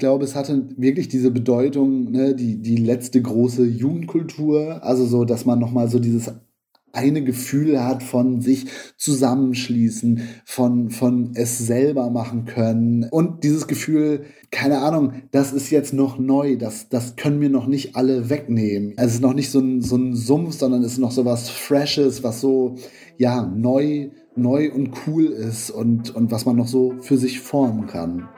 glaube, es hatte wirklich diese Bedeutung, ne, die, die letzte große Jugendkultur. Also so, dass man nochmal so dieses eine Gefühl hat von sich zusammenschließen, von, von es selber machen können. Und dieses Gefühl, keine Ahnung, das ist jetzt noch neu, das, das können wir noch nicht alle wegnehmen. Es ist noch nicht so ein, so ein Sumpf, sondern es ist noch so was Freshes, was so, ja, neu, neu und cool ist und, und was man noch so für sich formen kann.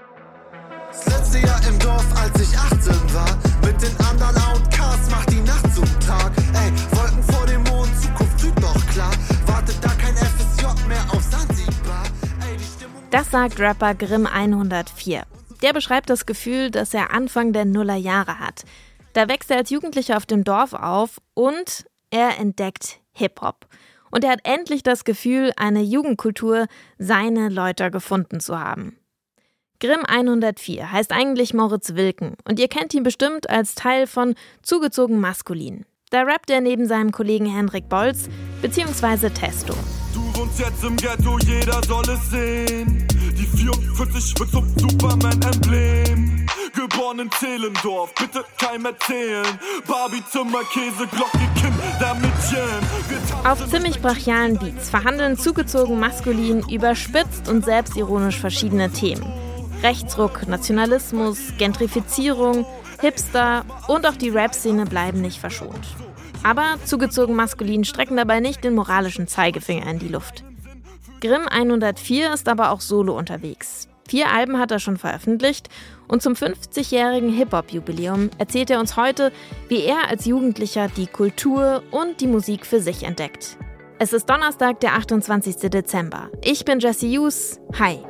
Jahr im Dorf, als ich 18 war, mit den anderen Outcasts macht die Nacht zum Tag. Ey, Wolken vor dem Mond, Zukunft Süd doch klar. Wartet da kein FSJ mehr auf Sansibar. Ey, die Stimmung. Das sagt Rapper Grimm 104. Der beschreibt das Gefühl, das er Anfang der Nullerjahre hat. Da wächst er als Jugendlicher auf dem Dorf auf und er entdeckt Hip-Hop. Und er hat endlich das Gefühl, eine Jugendkultur, seine Leute gefunden zu haben. Grimm 104 heißt eigentlich Moritz Wilken und ihr kennt ihn bestimmt als Teil von Zugezogen Maskulin. Da rappt er neben seinem Kollegen Henrik Bolz bzw. Testo. Du wohnst jetzt im Ghetto, jeder soll es sehen. Die 44 wird zum Superman-Emblem. Geboren in Zehlendorf, bitte keinem erzählen. Barbie, Zimmer, Käse, Glocke, Kindermädchen. Auf ziemlich brachialen Beats verhandeln zugezogen maskulin überspitzt und selbstironisch verschiedene Themen. Rechtsruck, Nationalismus, Gentrifizierung, Hipster und auch die Rap-Szene bleiben nicht verschont. Aber zugezogen maskulin strecken dabei nicht den moralischen Zeigefinger in die Luft. Grimm 104 ist aber auch solo unterwegs. Vier Alben hat er schon veröffentlicht und zum 50-jährigen Hip-Hop-Jubiläum erzählt er uns heute, wie er als Jugendlicher die Kultur und die Musik für sich entdeckt. Es ist Donnerstag, der 28. Dezember. Ich bin Jesse Hughes. Hi.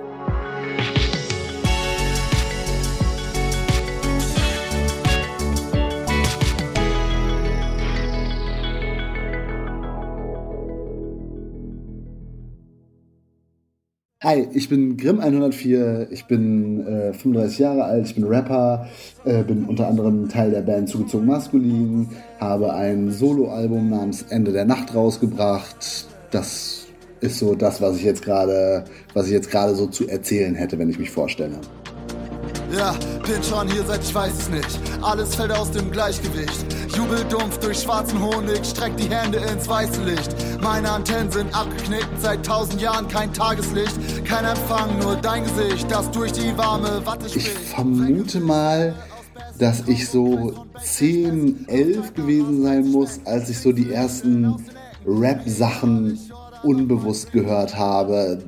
Hi, ich bin Grimm 104, ich bin äh, 35 Jahre alt, ich bin Rapper, äh, bin unter anderem Teil der Band Zugezogen Maskulin, habe ein Soloalbum namens Ende der Nacht rausgebracht. Das ist so das, was ich jetzt gerade, was ich jetzt gerade so zu erzählen hätte, wenn ich mich vorstelle. Ja, bin schon hier seit ich weiß es nicht. Alles fällt aus dem Gleichgewicht. Jubeldumpf durch schwarzen Honig, streck die Hände ins weiße Licht. Meine Antennen sind abgeknickt, seit tausend Jahren kein Tageslicht. Kein Empfang, nur dein Gesicht, das durch die warme Watte Ich vermute mal, dass ich so 10, 11 gewesen sein muss, als ich so die ersten Rap-Sachen unbewusst gehört habe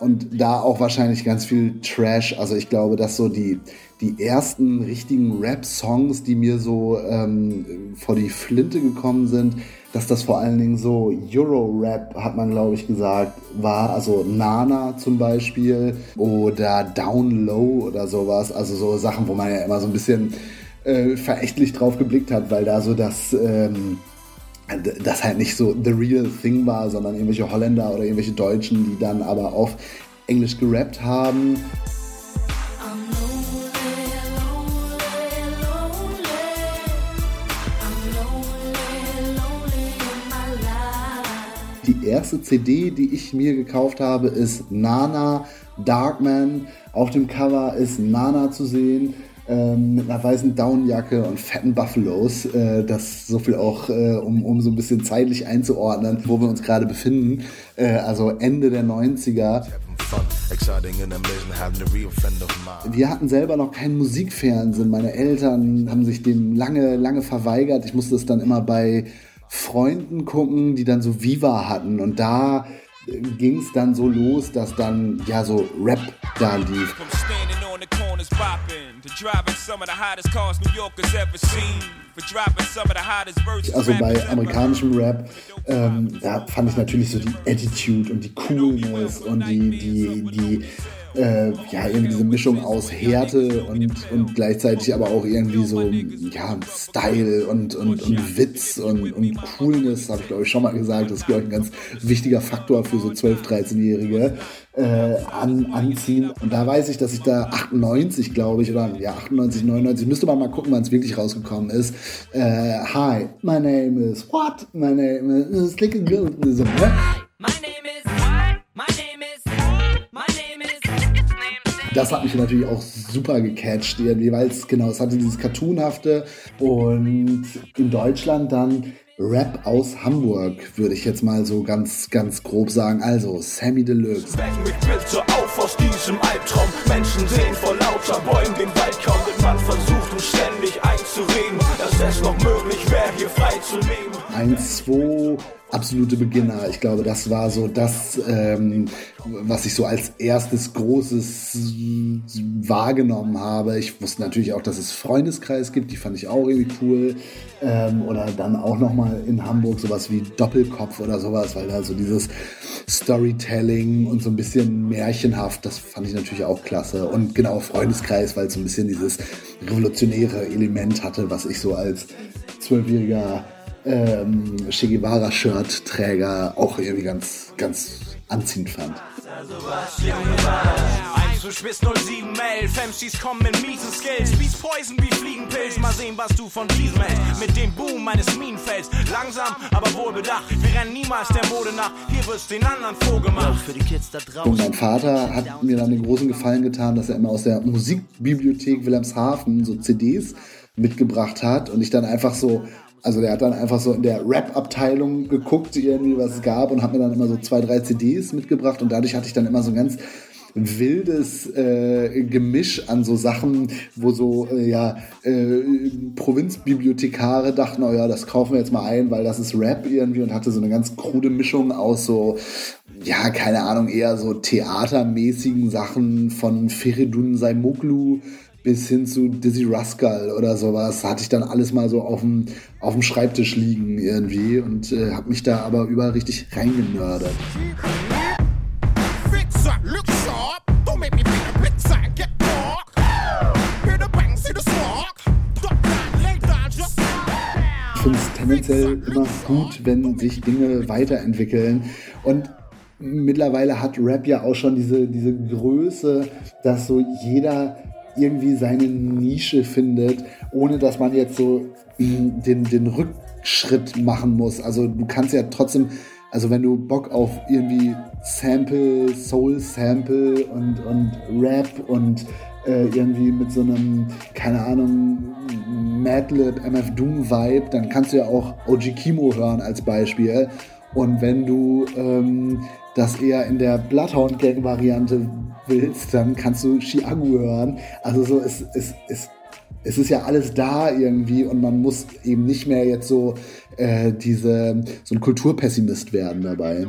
und da auch wahrscheinlich ganz viel Trash. Also ich glaube, dass so die, die ersten richtigen Rap-Songs, die mir so ähm, vor die Flinte gekommen sind, dass das vor allen Dingen so Euro-Rap, hat man glaube ich gesagt, war. Also Nana zum Beispiel oder Down Low oder sowas. Also so Sachen, wo man ja immer so ein bisschen äh, verächtlich drauf geblickt hat, weil da so das... Ähm, das halt nicht so the real thing war, sondern irgendwelche Holländer oder irgendwelche Deutschen, die dann aber auf Englisch gerappt haben. Die erste CD, die ich mir gekauft habe, ist Nana Darkman. Auf dem Cover ist Nana zu sehen ähm, mit einer weißen Downjacke und fetten Buffalos. Äh, das so viel auch, äh, um, um so ein bisschen zeitlich einzuordnen, wo wir uns gerade befinden. Äh, also Ende der 90er. Wir hatten selber noch keinen Musikfernsehen. Meine Eltern haben sich dem lange, lange verweigert. Ich musste es dann immer bei Freunden gucken, die dann so Viva hatten. Und da ging es dann so los, dass dann ja so Rap da lief. Also bei amerikanischem Rap, ähm, da fand ich natürlich so die Attitude und die Coolness und die, die, die äh, ja, irgendwie diese Mischung aus Härte und, und gleichzeitig aber auch irgendwie so, ja, Style und, und, und Witz und, und Coolness, habe ich glaube ich schon mal gesagt, das ist glaube ich ein ganz wichtiger Faktor für so 12-, 13-Jährige äh, an, anziehen. Und da weiß ich, dass ich da 98, glaube ich, oder ja, 98, 99, müsste man mal gucken, wann es wirklich rausgekommen ist. Äh, hi, my name is what? My name is Slick and Good. So, ne? Das hat mich natürlich auch super gecatcht, irgendwie, weil es genau, es hatte dieses Cartoonhafte und in Deutschland dann Rap aus Hamburg, würde ich jetzt mal so ganz, ganz grob sagen. Also, Sammy Deluxe. Weck mich bitte auf aus diesem Albtraum. Menschen sehen vor lauter Bäumen den Wald kaum. Man versucht uns ständig einzureden, dass es noch möglich wäre, hier frei zu leben. Eins, zwei absolute Beginner. Ich glaube, das war so das, ähm, was ich so als erstes großes wahrgenommen habe. Ich wusste natürlich auch, dass es Freundeskreis gibt, die fand ich auch irgendwie cool. Ähm, oder dann auch nochmal in Hamburg sowas wie Doppelkopf oder sowas, weil da so dieses Storytelling und so ein bisschen märchenhaft, das fand ich natürlich auch klasse. Und genau Freundeskreis, weil es so ein bisschen dieses revolutionäre Element hatte, was ich so als zwölfjähriger ähm, Che Guevara-Shirt-Träger auch irgendwie ganz, ganz anziehend fand. Einzuschwiss 0711, MCs kommen mit miesen Skills, Beats Poison wie Fliegenpilz, mal sehen, was du von diesem hältst. Mit dem Boom meines Minenfelds, langsam, aber wohlbedacht, wir rennen niemals der Mode nach, hier wird's den anderen vorgemacht. Für die Kids da draußen. Und mein Vater hat mir dann den großen Gefallen getan, dass er immer aus der Musikbibliothek Wilhelmshaven so CDs mitgebracht hat und ich dann einfach so also der hat dann einfach so in der Rap-Abteilung geguckt, irgendwie was es gab und hat mir dann immer so zwei, drei CDs mitgebracht und dadurch hatte ich dann immer so ein ganz wildes äh, Gemisch an so Sachen, wo so äh, ja äh, Provinzbibliothekare dachten, oh ja, das kaufen wir jetzt mal ein, weil das ist Rap irgendwie und hatte so eine ganz krude Mischung aus so ja, keine Ahnung, eher so theatermäßigen Sachen von Feridun Saimoglu bis hin zu Dizzy Rascal oder sowas hatte ich dann alles mal so auf dem, auf dem Schreibtisch liegen irgendwie und äh, habe mich da aber überall richtig reingenördert. Ich finde es tendenziell immer gut, wenn sich Dinge weiterentwickeln und mittlerweile hat Rap ja auch schon diese, diese Größe, dass so jeder irgendwie seine Nische findet, ohne dass man jetzt so mm, den, den Rückschritt machen muss. Also du kannst ja trotzdem, also wenn du Bock auf irgendwie Sample, Soul-Sample und, und Rap und äh, irgendwie mit so einem, keine Ahnung, Madlib, MF Doom Vibe, dann kannst du ja auch OG Kimo hören als Beispiel. Und wenn du ähm, das eher in der Bloodhound Gang Variante willst, dann kannst du Chiagu hören. Also so, es, es, es, es ist ja alles da irgendwie und man muss eben nicht mehr jetzt so äh, diese, so ein Kulturpessimist werden dabei.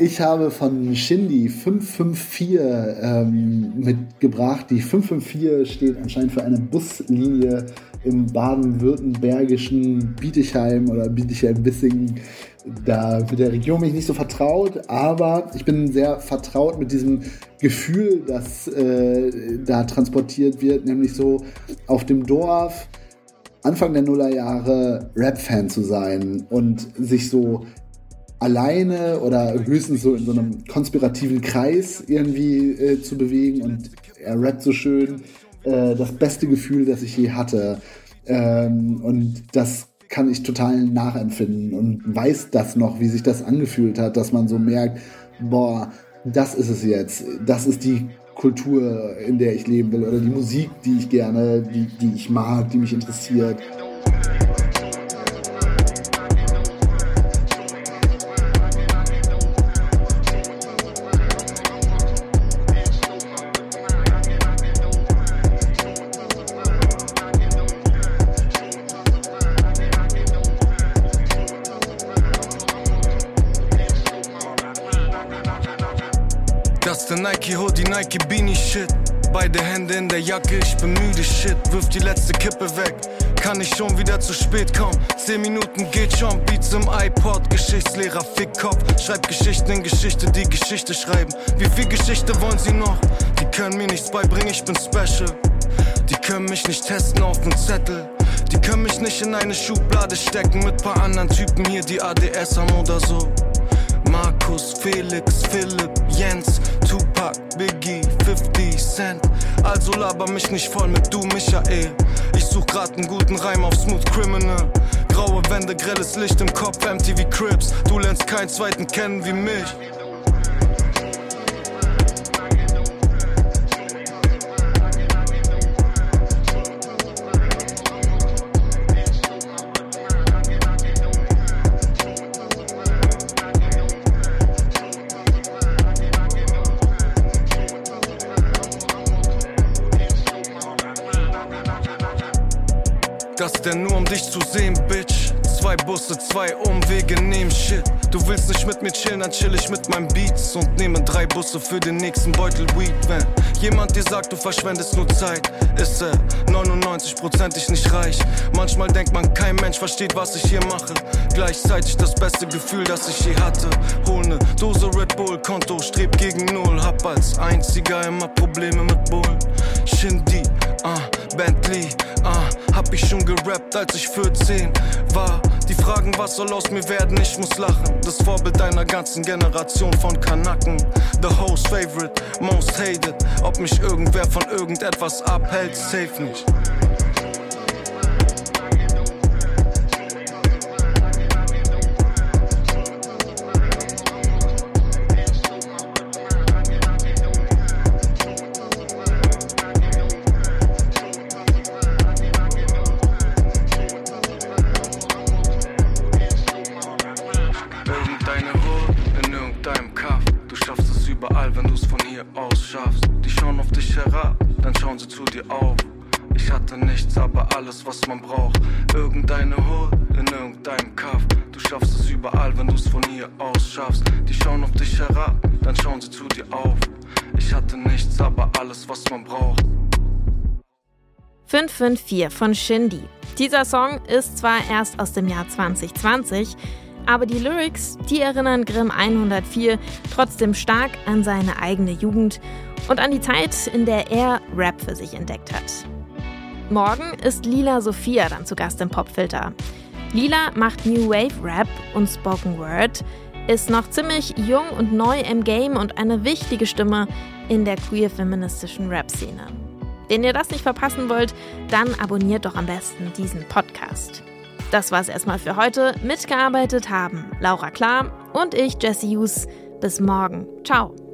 Ich habe von Shindy 554 ähm, mitgebracht. Die 554 steht anscheinend für eine Buslinie im baden-württembergischen Bietigheim oder Bietigheim-Bissingen. Da mit der Region bin ich nicht so vertraut, aber ich bin sehr vertraut mit diesem Gefühl, das äh, da transportiert wird, nämlich so auf dem Dorf Anfang der Nullerjahre Rap-Fan zu sein und sich so alleine oder höchstens so in so einem konspirativen Kreis irgendwie äh, zu bewegen und er rappt so schön. Äh, das beste Gefühl, das ich je hatte. Ähm, und das kann ich total nachempfinden und weiß das noch, wie sich das angefühlt hat, dass man so merkt, boah, das ist es jetzt. Das ist die Kultur, in der ich leben will oder die Musik, die ich gerne, die, die ich mag, die mich interessiert. Nike Hoodie, Nike Beanie Shit. Beide Hände in der Jacke, ich bin müde Shit. Wirf die letzte Kippe weg. Kann ich schon wieder zu spät kommen? Zehn Minuten geht schon, Beats im iPod, Geschichtslehrer, Fickkopf. Schreib Geschichten in Geschichte, die Geschichte schreiben. Wie viel Geschichte wollen sie noch? Die können mir nichts beibringen, ich bin special. Die können mich nicht testen auf dem Zettel. Die können mich nicht in eine Schublade stecken mit paar anderen Typen hier, die ADS haben oder so. Markus, Felix, Philipp, Jens, Tupac, Biggie, 50 Cent. Also laber mich nicht voll mit du, Michael. Ich such grad einen guten Reim auf Smooth Criminal. Graue Wände, grelles Licht im Kopf, MTV Crips. Du lernst keinen zweiten kennen wie mich. Zwei Busse, zwei Umwege nehmen Shit. Du willst nicht mit mir chillen, dann chill ich mit meinen Beats und nehme drei Busse für den nächsten Beutel Weed. Wenn jemand dir sagt, du verschwendest nur Zeit, ist er 99%ig nicht reich. Manchmal denkt man, kein Mensch versteht, was ich hier mache. Gleichzeitig das beste Gefühl, das ich je hatte. Hol ne Dose Red Bull, Konto strebt gegen Null. Hab als einziger immer Probleme mit Bullen. Shindy, ah, Bentley, ah, hab ich schon gerappt, als ich 14 war. Die fragen, was soll aus mir werden, ich muss lachen. Das Vorbild deiner ganzen Generation von Kanaken. The host favorite, most hated. Ob mich irgendwer von irgendetwas abhält, safe nicht. Aber alles, was man braucht. Irgendeine Hood in irgendeinem Kaff. Du schaffst es überall, wenn du es von hier aus schaffst. Die schauen auf dich herab, dann schauen sie zu dir auf. Ich hatte nichts, aber alles, was man braucht. 554 von Shindy. Dieser Song ist zwar erst aus dem Jahr 2020, aber die Lyrics, die erinnern Grimm 104 trotzdem stark an seine eigene Jugend und an die Zeit, in der er Rap für sich entdeckt hat. Morgen ist Lila Sophia dann zu Gast im Popfilter. Lila macht New Wave Rap und Spoken Word, ist noch ziemlich jung und neu im Game und eine wichtige Stimme in der queer-feministischen Rap-Szene. Wenn ihr das nicht verpassen wollt, dann abonniert doch am besten diesen Podcast. Das war's erstmal für heute. Mitgearbeitet haben Laura Klar und ich, Jesse Hughes. Bis morgen. Ciao.